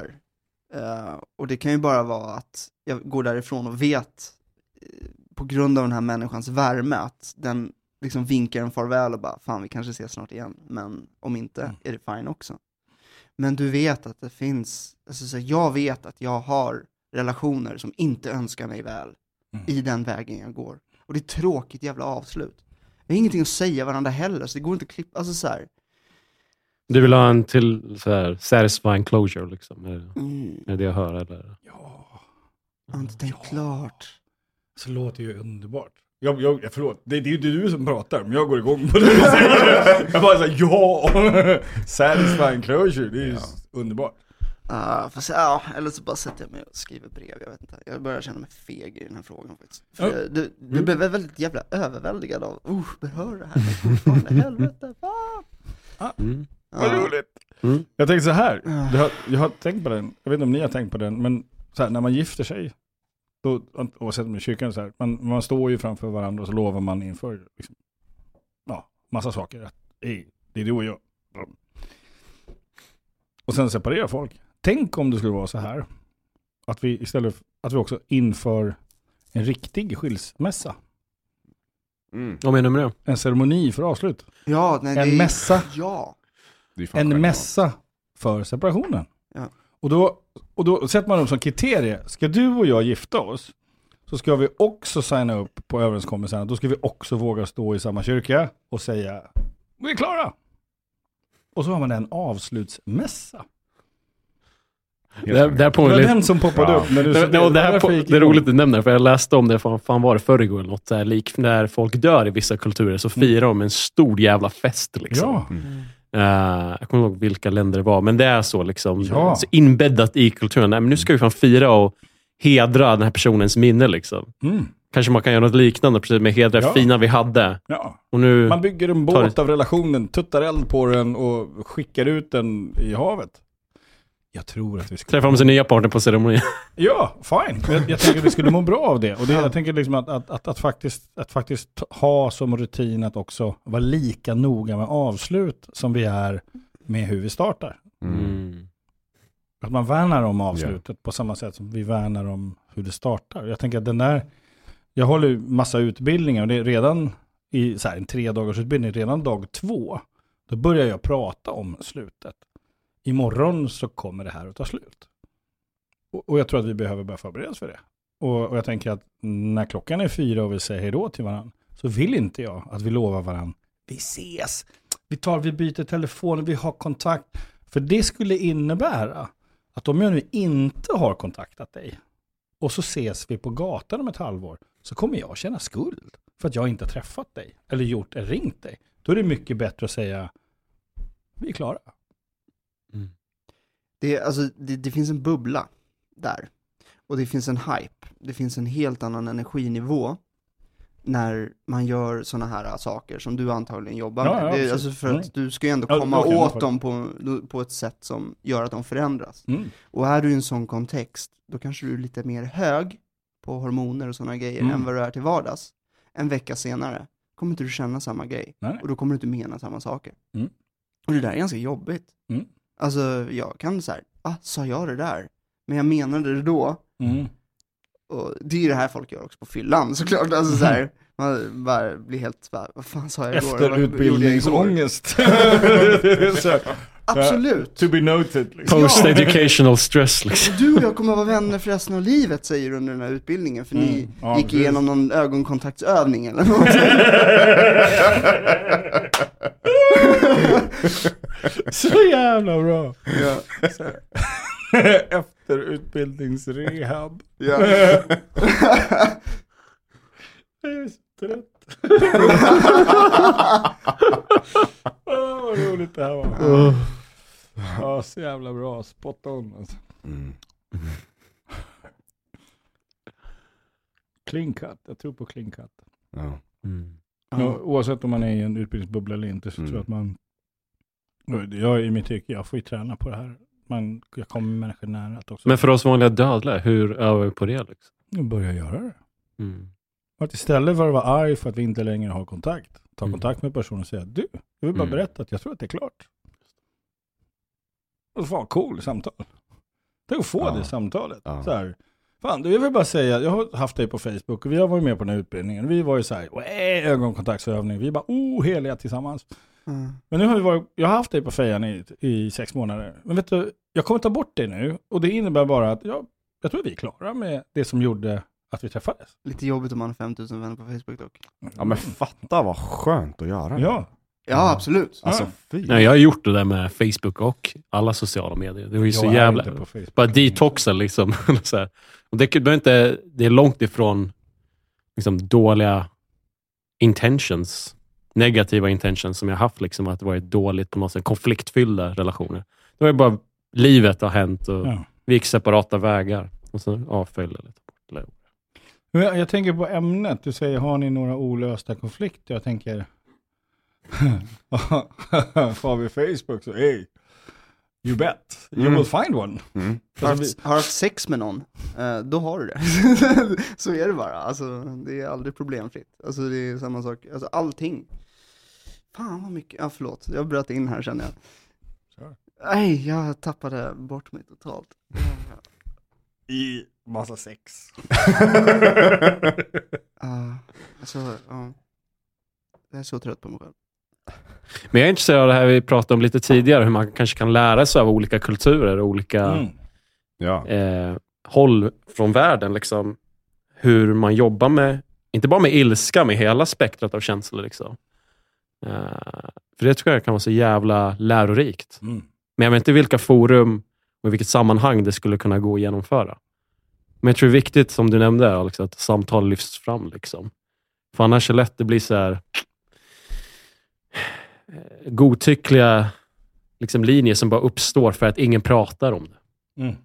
Eh, och det kan ju bara vara att jag går därifrån och vet, eh, på grund av den här människans värme, att den liksom vinkar en farväl och bara, fan vi kanske ses snart igen, men om inte Mm. är det fine också. Men du vet att det finns, alltså så här, jag vet att jag har relationer som inte önskar mig väl Mm. i den vägen jag går. Och det är tråkigt jävla avslut. Vi har ingenting att säga varandra heller, så det går inte att klippa, alltså så här. Du vill ha en till så här, satisfying closure, liksom? Är det, Mm, är det jag hör? Eller? Ja, jag har inte tänkt Ja. klart. så låter ju underbart. Jag, jag, förlåt, det, det är ju du som pratar, men jag går igång på det du säger. Jag bara säger ja! Satisfying closure, det är ju Ja. underbart. Uh, fast, ja, eller så bara sätter jag mig och skriver brev, jag vet inte. Jag börjar känna mig feg i den här frågan faktiskt. För Ja. jag- du, du Mm. blev väldigt jävla överväldigad av, uh, behör det här fortfarande, helvete, fan. Mm. Vad Ja. roligt. Mm. Jag tänkte så här, Ja. jag har, jag har tänkt på den, jag vet inte om ni har tänkt på den, men så här, när man gifter sig, då, oavsett om det är kyrkan så här, man, man står ju framför varandra och så lovar man inför liksom, ja, massa saker. Att, "Ey, det är du och jag. Och sen separerar folk. Tänk om det skulle vara så här, att vi istället, att vi också inför en riktig skilsmässa. Mm. Vad menar du med det? En ceremoni för avslut. Ja, nej, En det är, mässa. Ja. En mässa för separationen. Ja. Och, då, och då sätter man dem som kriterie. Ska du och jag gifta oss så ska vi också signa upp på överenskommelsen. Då ska vi också våga stå i samma kyrka och säga vi är klara. Och så har man en avslutsmässa. Helt Det, det, var den som poppade Ja. upp. När du, det, det, det, här, på, det är roligt att du nämner, för jag läste om det, fan, fan var det förrgår eller något, här, lik när folk dör i vissa kulturer så firar de en stor jävla fest. Liksom. Ja, Eh, jag kommer inte ihåg vilka länder det var, men det är så, liksom, Ja. så inbäddat i kulturen. Nej, men nu ska vi fan fira och hedra den här personens minne. Liksom. mm. Kanske man kan göra något liknande, precis med hedra Ja. fina vi hade. ja. Och nu, Man bygger en båt det- av relationen, tuttar eld på den och skickar ut den i havet. Jag tror att vi ska... träffar de sin nya partner på ceremonin. Ja, fine. Jag, jag tänker att vi skulle må bra av det. Och det, jag tänker liksom att, att, att, att, faktiskt, att faktiskt ha som rutin att också vara lika noga med avslut som vi är med hur vi startar. Mm. Att man värnar om avslutet på samma sätt som vi värnar om hur det startar. Jag tänker att den där, jag håller ju massa utbildningar och det är redan i så här, en tre dagars utbildning, redan dag två, då börjar jag prata om slutet. Imorgon så kommer det här att ta slut. Och, och jag tror att vi behöver börja förbereda oss för det. Och, och jag tänker att när klockan är fyra och vi säger hej då till varandra, så vill inte jag att vi lovar varandra, vi ses, vi tar, vi byter telefon, vi har kontakt. För det skulle innebära att om jag nu inte har kontaktat dig och så ses vi på gatan om ett halvår så kommer jag känna skuld för att jag inte har träffat dig eller gjort eller ringt dig. Då är det mycket bättre att säga vi är klara. Det, alltså, det, det finns en bubbla där. Och det finns en hype. Det finns en helt annan energinivå när man gör sådana här saker som du antagligen jobbar Ja, med. ja, det, alltså för Mm. att du ska ju ändå Ja, komma kan åt dem på, på ett sätt som gör att de förändras. Mm. Och är du i en sån kontext, då kanske du är lite mer hög på hormoner och sådana grejer Mm. än vad du är till vardags. En vecka senare kommer inte du känna samma grej. Nej. Och då kommer du inte mena samma saker. Mm. Och det där är ganska jobbigt. Alltså, jag kan så här, ah, sa jag det där? Men jag menade det då. Mm. Och det är ju det här folk gör också på fyllan såklart. Alltså så här, man bara blir helt, bara, vad fan sa jag igår? Efter utbildningsångest. Så, Absolut. to be noted. Liksom. Post educational stress. Liksom. Du och jag kommer vara vänner för resten av livet säger du under den här utbildningen, för ni Mm. Ja, gick precis. igenom någon ögonkontaktsövning eller något. Så jävla bra. ja. Efter utbildningsrehab. Ja. Trött. Åh, vad roligt det här var. Ja, så jävla bra. Spot on alltså. Mm. Clean cut. Jag tror på clean cut. Ja. Mm. Ja, oavsett om man är i en utbildningsbubbla eller inte så Mm. tror jag att man... Jag i mitt yrke, jag får ju träna på det här. Man, jag kommer människor nära också Men för oss vanliga dödliga, hur övar vi på det? Liksom? Jag börjar göra det. Mm. Att istället för att vara arg för att vi inte längre har kontakt, ta Mm. kontakt med personen och säga du, jag vill bara Mm. berätta att jag tror att det är klart. Och fan cool samtal. Tänk att få Ja. det samtalet. Ja. Så här, fan, du, jag vill bara säga, jag har haft dig på Facebook och vi har varit med på den här utbildningen. Vi var ju så här, "Åh, ögonkontaktsövning, vi är bara oh, heliga tillsammans. Mm. Men nu har vi varit, jag har haft dig på fejan i, i sex månader. Men vet du, jag kommer ta bort dig nu och det innebär bara att jag, jag tror vi är klara med det som gjorde att vi träffades. Lite jobbigt om man har 5000 vänner på Facebook dock. Ja men fatta vad skönt att göra det. Ja, Ja, absolut. Alltså fy. Nej, jag har gjort det där med Facebook och alla sociala medier. Det var ju så jag är jävla... inte på Facebook. Bara detoxa liksom. så här. Och det, det, är inte, det är långt ifrån liksom, dåliga intentions, negativa intentions som jag haft. Liksom, att det varit dåligt på något sätt, konfliktfyllda relationer. Det var ju bara livet har hänt och Ja. vi gick separata vägar. Och så avföljde det. Jag, jag tänker på ämnet, du säger har ni några olösta konflikter? Jag tänker, har vi Facebook så hey, you bet, you Mm. will find one. Mm. Har Alltså, haft, har haft sex med någon, eh, då har du det. så är det bara, alltså det är aldrig problemfritt. Alltså det är samma sak, alltså allting. Fan vad mycket, ja förlåt, jag bröt in här känner jag. Nej, jag tappade bort mig totalt. I massa sex. Uh, alltså, ja. Jag är så trött på mig själv. Men jag är intresserad av det här vi pratade om lite tidigare, hur man kanske kan lära sig av olika kulturer och olika Mm. Ja. eh, håll från världen. Liksom, hur man jobbar med, inte bara med ilska, med hela spektrat av känslor. Liksom. Eh, för det tror jag kan vara så jävla lärorikt. Mm. Men jag vet inte vilka forum och i vilket sammanhang det skulle kunna gå att genomföra. Men jag tror det är viktigt, som du nämnde, Alex, att samtal lyfts fram. Liksom. För annars är det lätt det blir så här eh, godtyckliga liksom, linjer som bara uppstår för att ingen pratar om det. Mm.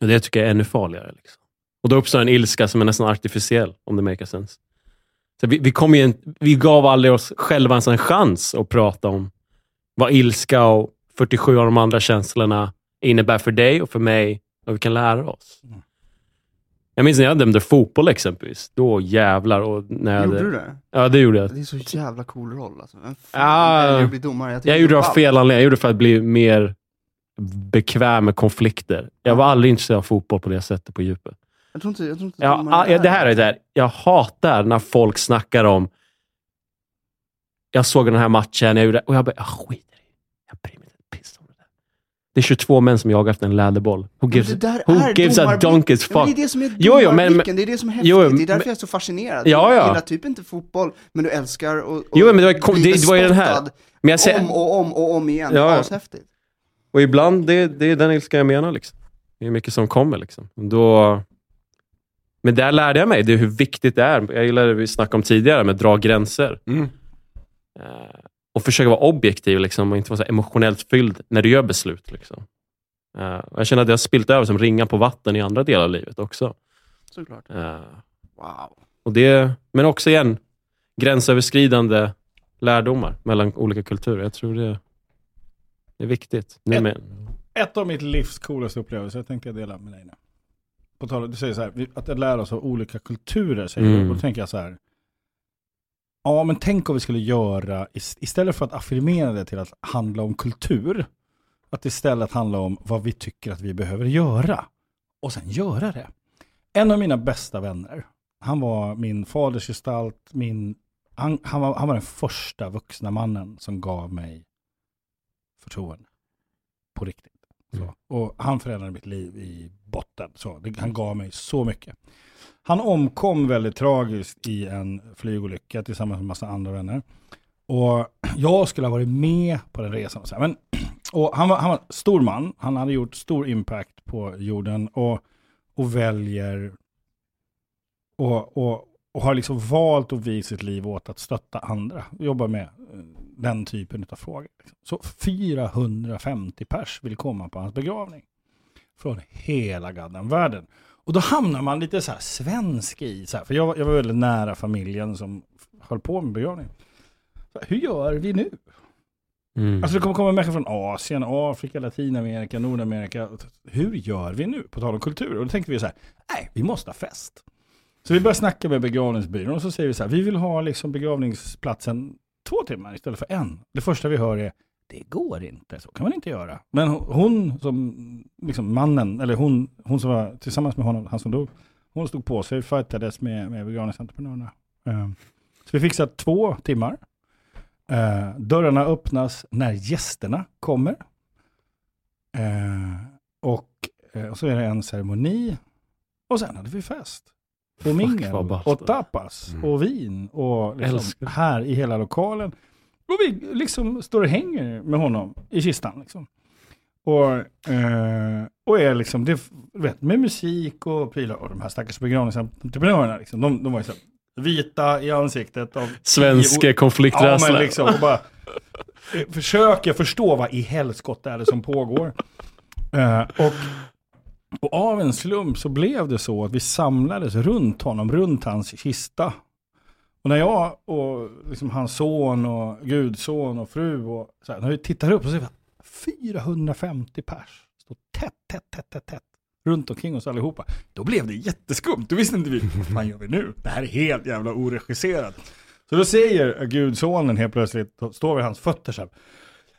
Och Det tycker jag är ännu farligare. Liksom. Och Då uppstår en ilska som är nästan artificiell, om det makes sense. Så vi, vi, kom ju en, vi gav aldrig oss själva ens en chans att prata om vad ilska och 47 av de andra känslorna innebär för dig och för mig, vad vi kan lära oss. Mm. Jag minns när jag dömde fotboll exempelvis. Då jävlar. Och när jag Gjorde hade, du det? Ja, det gjorde jag. Det är så jävla cool roll alltså. Vem fan att bli domare? Jag det gjorde är det av fel anledning. Jag gjorde det för att bli mer bekväm med konflikter. Jag var aldrig intresserad av fotboll på det sättet på djupet. Jag tror inte, jag tror inte Ja, domare ah, det här är det här. Jag hatar när folk snackar om... Jag såg den här matchen jag gjorde, och jag bara, jag skiter i. Jag bryr mig inte ett piss om det där. Det är 22 män som jagar efter en läderboll. Who Men gives, det där who är gives a donkey's Ja, men fuck? det är det som är Jo, jo, men- det är det som är häftigt. Jo, det är men- därför jag är så fascinerad. Ja, Du ja. gillar typ inte fotboll, men du älskar och, och Jo, men det var- bli det var ju den här- Men jag säger, om och om och om igen. Ja, ja. Ashäftigt. och ibland, det, det är den ilska jag menar. Liksom. Det är mycket som kommer. Liksom. Då, men där lärde jag mig det hur viktigt det är. Jag gillar det vi snackade om tidigare, med att dra gränser. Mm. Eh, och försöka vara objektiv liksom, och inte vara så emotionellt fylld när du gör beslut. Liksom. Och jag känner att det har spilt över som ringar på vatten i andra delar av livet också. Såklart. Eh, Wow. och det, men också igen, gränsöverskridande lärdomar mellan olika kulturer. Jag tror det, det är viktigt. Nu Ett- med, Ett av mitt livs coolaste upplevelser, jag tänkte jag dela med dig nu. På tal du säger så här, att lära oss av olika kulturer, säger Mm. du. Och då tänker jag så här. Ja, men tänk om vi skulle göra, istället för att affirmera det till att handla om kultur, att istället handla om vad vi tycker att vi behöver göra. Och sen göra det. En av mina bästa vänner, han var min faders gestalt, min, han, han, var, han var den första vuxna mannen som gav mig förtroende. På riktigt. Mm. Och han förändrade mitt liv i botten. Så. Det, han gav mig så mycket. Han omkom väldigt tragiskt i en flygolycka tillsammans med en massa andra vänner. Och jag skulle ha varit med på den resan. Och så här. Men, och han, var, han var stor man, han hade gjort stor impact på jorden och, och väljer och, och, och har liksom valt att visa sitt liv åt att stötta andra. Jobba med eh, den typen av frågor. Så 450 pers vill komma på hans begravning. Från hela gadden världen. Och då hamnar man lite så här svensk i, så här, för jag, var- jag var väldigt nära familjen som höll på med begravning. Här, Hur gör vi nu? Mm. Alltså det kommer komma människor från Asien, Afrika, Latinamerika, Nordamerika. Hur gör vi nu? På tal om kultur. Och då tänkte vi så här, nej, vi måste ha fest. Så vi började snacka med begravningsbyrån och så säger vi så här, vi vill ha liksom begravningsplatsen två timmar istället för en. Det första vi hör är, det går inte, så kan man inte göra. Men hon som, liksom mannen, eller hon, hon som var tillsammans med honom, han som dog, hon stod på sig, fightades med, med begravningsentreprenörerna. Ehm, så vi fixade två timmar. Ehm, dörrarna öppnas när gästerna kommer. Ehm, och, eh, och så är det en ceremoni. Och sen hade vi fest. Och Fuck, mingel. Och tapas. Mm. Och vin. Och liksom här i hela lokalen. Och vi liksom står och hänger med honom i kistan. Liksom. Och, eh, och är liksom, det, vet, med musik och prylar. Och de här stackars begravningsentreprenörerna, liksom, de, de var ju så vita i ansiktet. Av Svenska Ja, konflikträdsla. men liksom, och bara eh, försöker förstå vad i helskotta är det som pågår. Eh, och, och av en slump så blev det så att vi samlades runt honom, runt hans kista. Och när jag och liksom hans son och gudson och fru och så här, när vi tittar upp så ser vi att 450 pers står tätt, tätt, tätt, tätt, tätt runt omkring oss allihopa. Då blev det jätteskumt. Då visste inte vi, vad fan gör vi nu? Det här är helt jävla oregisserat. Så då säger gudsonen helt plötsligt, då står vid hans fötter så här.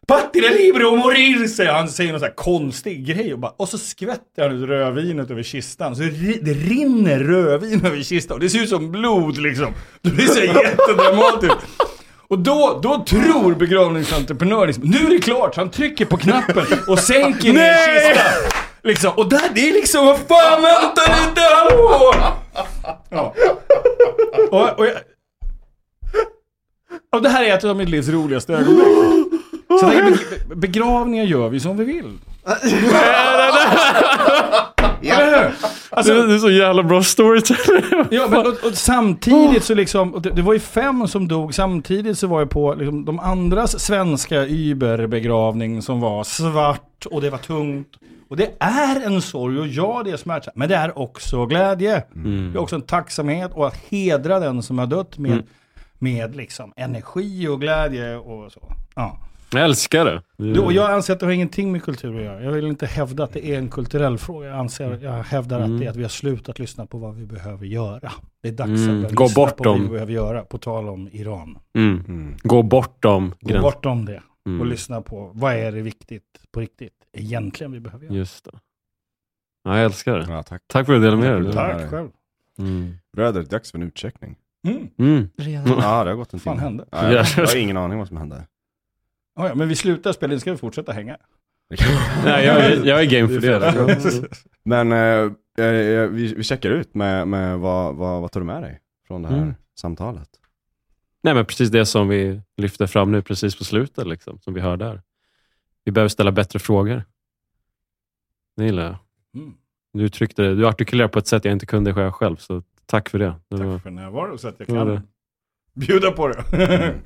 Partire libero morir, säger han. Säger någon så här konstig grej och, bara, och så skvätter han ut rödvinet över kistan. Så det, ri- det rinner rödvin över kistan och det ser ut som blod liksom. Det blir så jättedramatiskt. Och då, då tror begravningsentreprenören liksom, nu är det klart, så han trycker på knappen och sänker ner kistan. Liksom, och där, det är liksom, vad fan vänta lite, hallå! Ja. Och, och, jag, och det här är ett av mitt livs roligaste ögonblick. Så be- begravningar gör vi som vi vill. Alltså, det, är så jävla bra storytelling. Ja, men och, och samtidigt så liksom, det, det var ju fem som dog, samtidigt så var jag på liksom, de andras svenska Uber-begravning som var svart och det var tungt. Och det är en sorg och ja, det är smärtsamt, men det är också glädje. Mm. Det är också en tacksamhet och att hedra den som har dött med, Mm. med liksom energi och glädje och så. Ja. Jag älskar det. det Du, och jag anser att det har ingenting med kultur att göra. Jag vill inte hävda att det är en kulturell fråga. Jag, anser, jag hävdar att det är att vi har slutat lyssna på vad vi behöver göra. Det är dags Mm, att gå lyssna bort på vad dem. vi behöver göra. På tal om Iran. mm. Mm. Gå bortom Gå bortom det och Mm. lyssna på vad är det viktigt på riktigt egentligen vi behöver göra. Just det. Ja, jag älskar det. Ja, tack. Tack för att du delade med dig. Tack. Själv. Mm. Bröder, dags för en utcheckning. Mm. Mm. Redan. Ja, det har gått en Vad fan timme. hände? Ja, jag, jag har ingen aning vad som hände. Ja, ja, men vi slutar spela in, ska vi fortsätta hänga? Nej, jag, är- jag är game för det. Men eh, eh, vi, vi checkar ut med, med vad, vad, vad tar du med dig från det här Mm. samtalet? Nej, men precis det som vi lyfter fram nu precis på slutet, liksom, som vi hör där. Vi behöver ställa bättre frågor. Det gillar jag. Mm. Du uttryckte det, du artikulerar på ett sätt jag inte kunde själv, själv så tack för det. det var, Tack för närvaro så att jag var kan det. bjuda på det.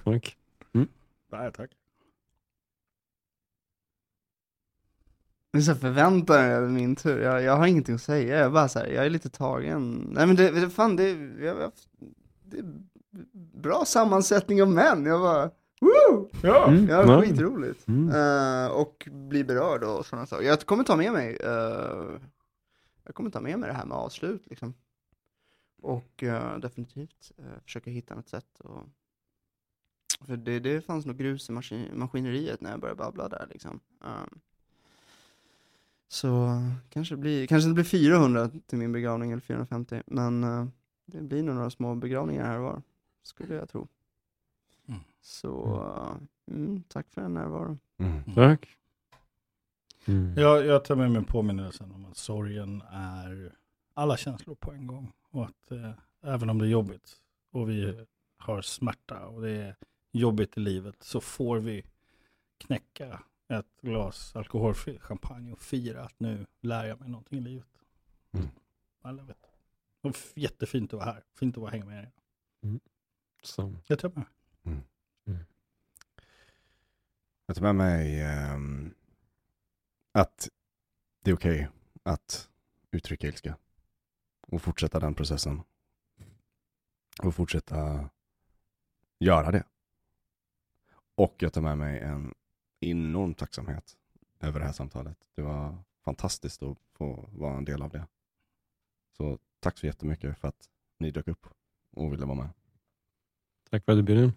Tack. Nej, tack. Det är så här förväntan över min tur. Jag, jag har ingenting att säga. Jag är bara så här, jag är lite tagen. Nej men det, fan det, jag, jag, det är bra sammansättning av män. Jag bara, woo! Ja. Mm. Ja, Ja. skitroligt. Mm. Eh, och bli berörd och sådana saker. Jag kommer ta med mig, eh, jag kommer ta med mig det här med avslut liksom. Och eh, definitivt uh, försöka hitta något sätt. Och, för det, det fanns nog grus i maskin, maskineriet när jag började babbla där liksom. Um, så kanske det blir, kanske det blir 400 till min begravning eller 450. Men eh, det blir nog några små begravningar här och var. Skulle jag tro. Mm. Så eh, mm, tack för den närvaron. Mm. Tack. Mm. Jag, jag tar med mig påminnelsen om att sorgen är alla känslor på en gång. Och att eh, även om det är jobbigt och vi har smärta och det är jobbigt i livet så får vi knäcka ett glas alkoholfri champagne och fira att nu lär jag mig någonting i livet. Mm. Love it. Och jättefint att vara här. Fint att vara hänga med er. Så. Jag tar med. Jag tar med mig ehm, att det är okej att uttrycka ilska. Och fortsätta den processen. Och fortsätta göra det. Och jag tar med mig en enorm tacksamhet över det här samtalet. Det var fantastiskt att få vara en del av det. Så tack så jättemycket för att ni dök upp och ville vara med. Tack för att du bjöd in.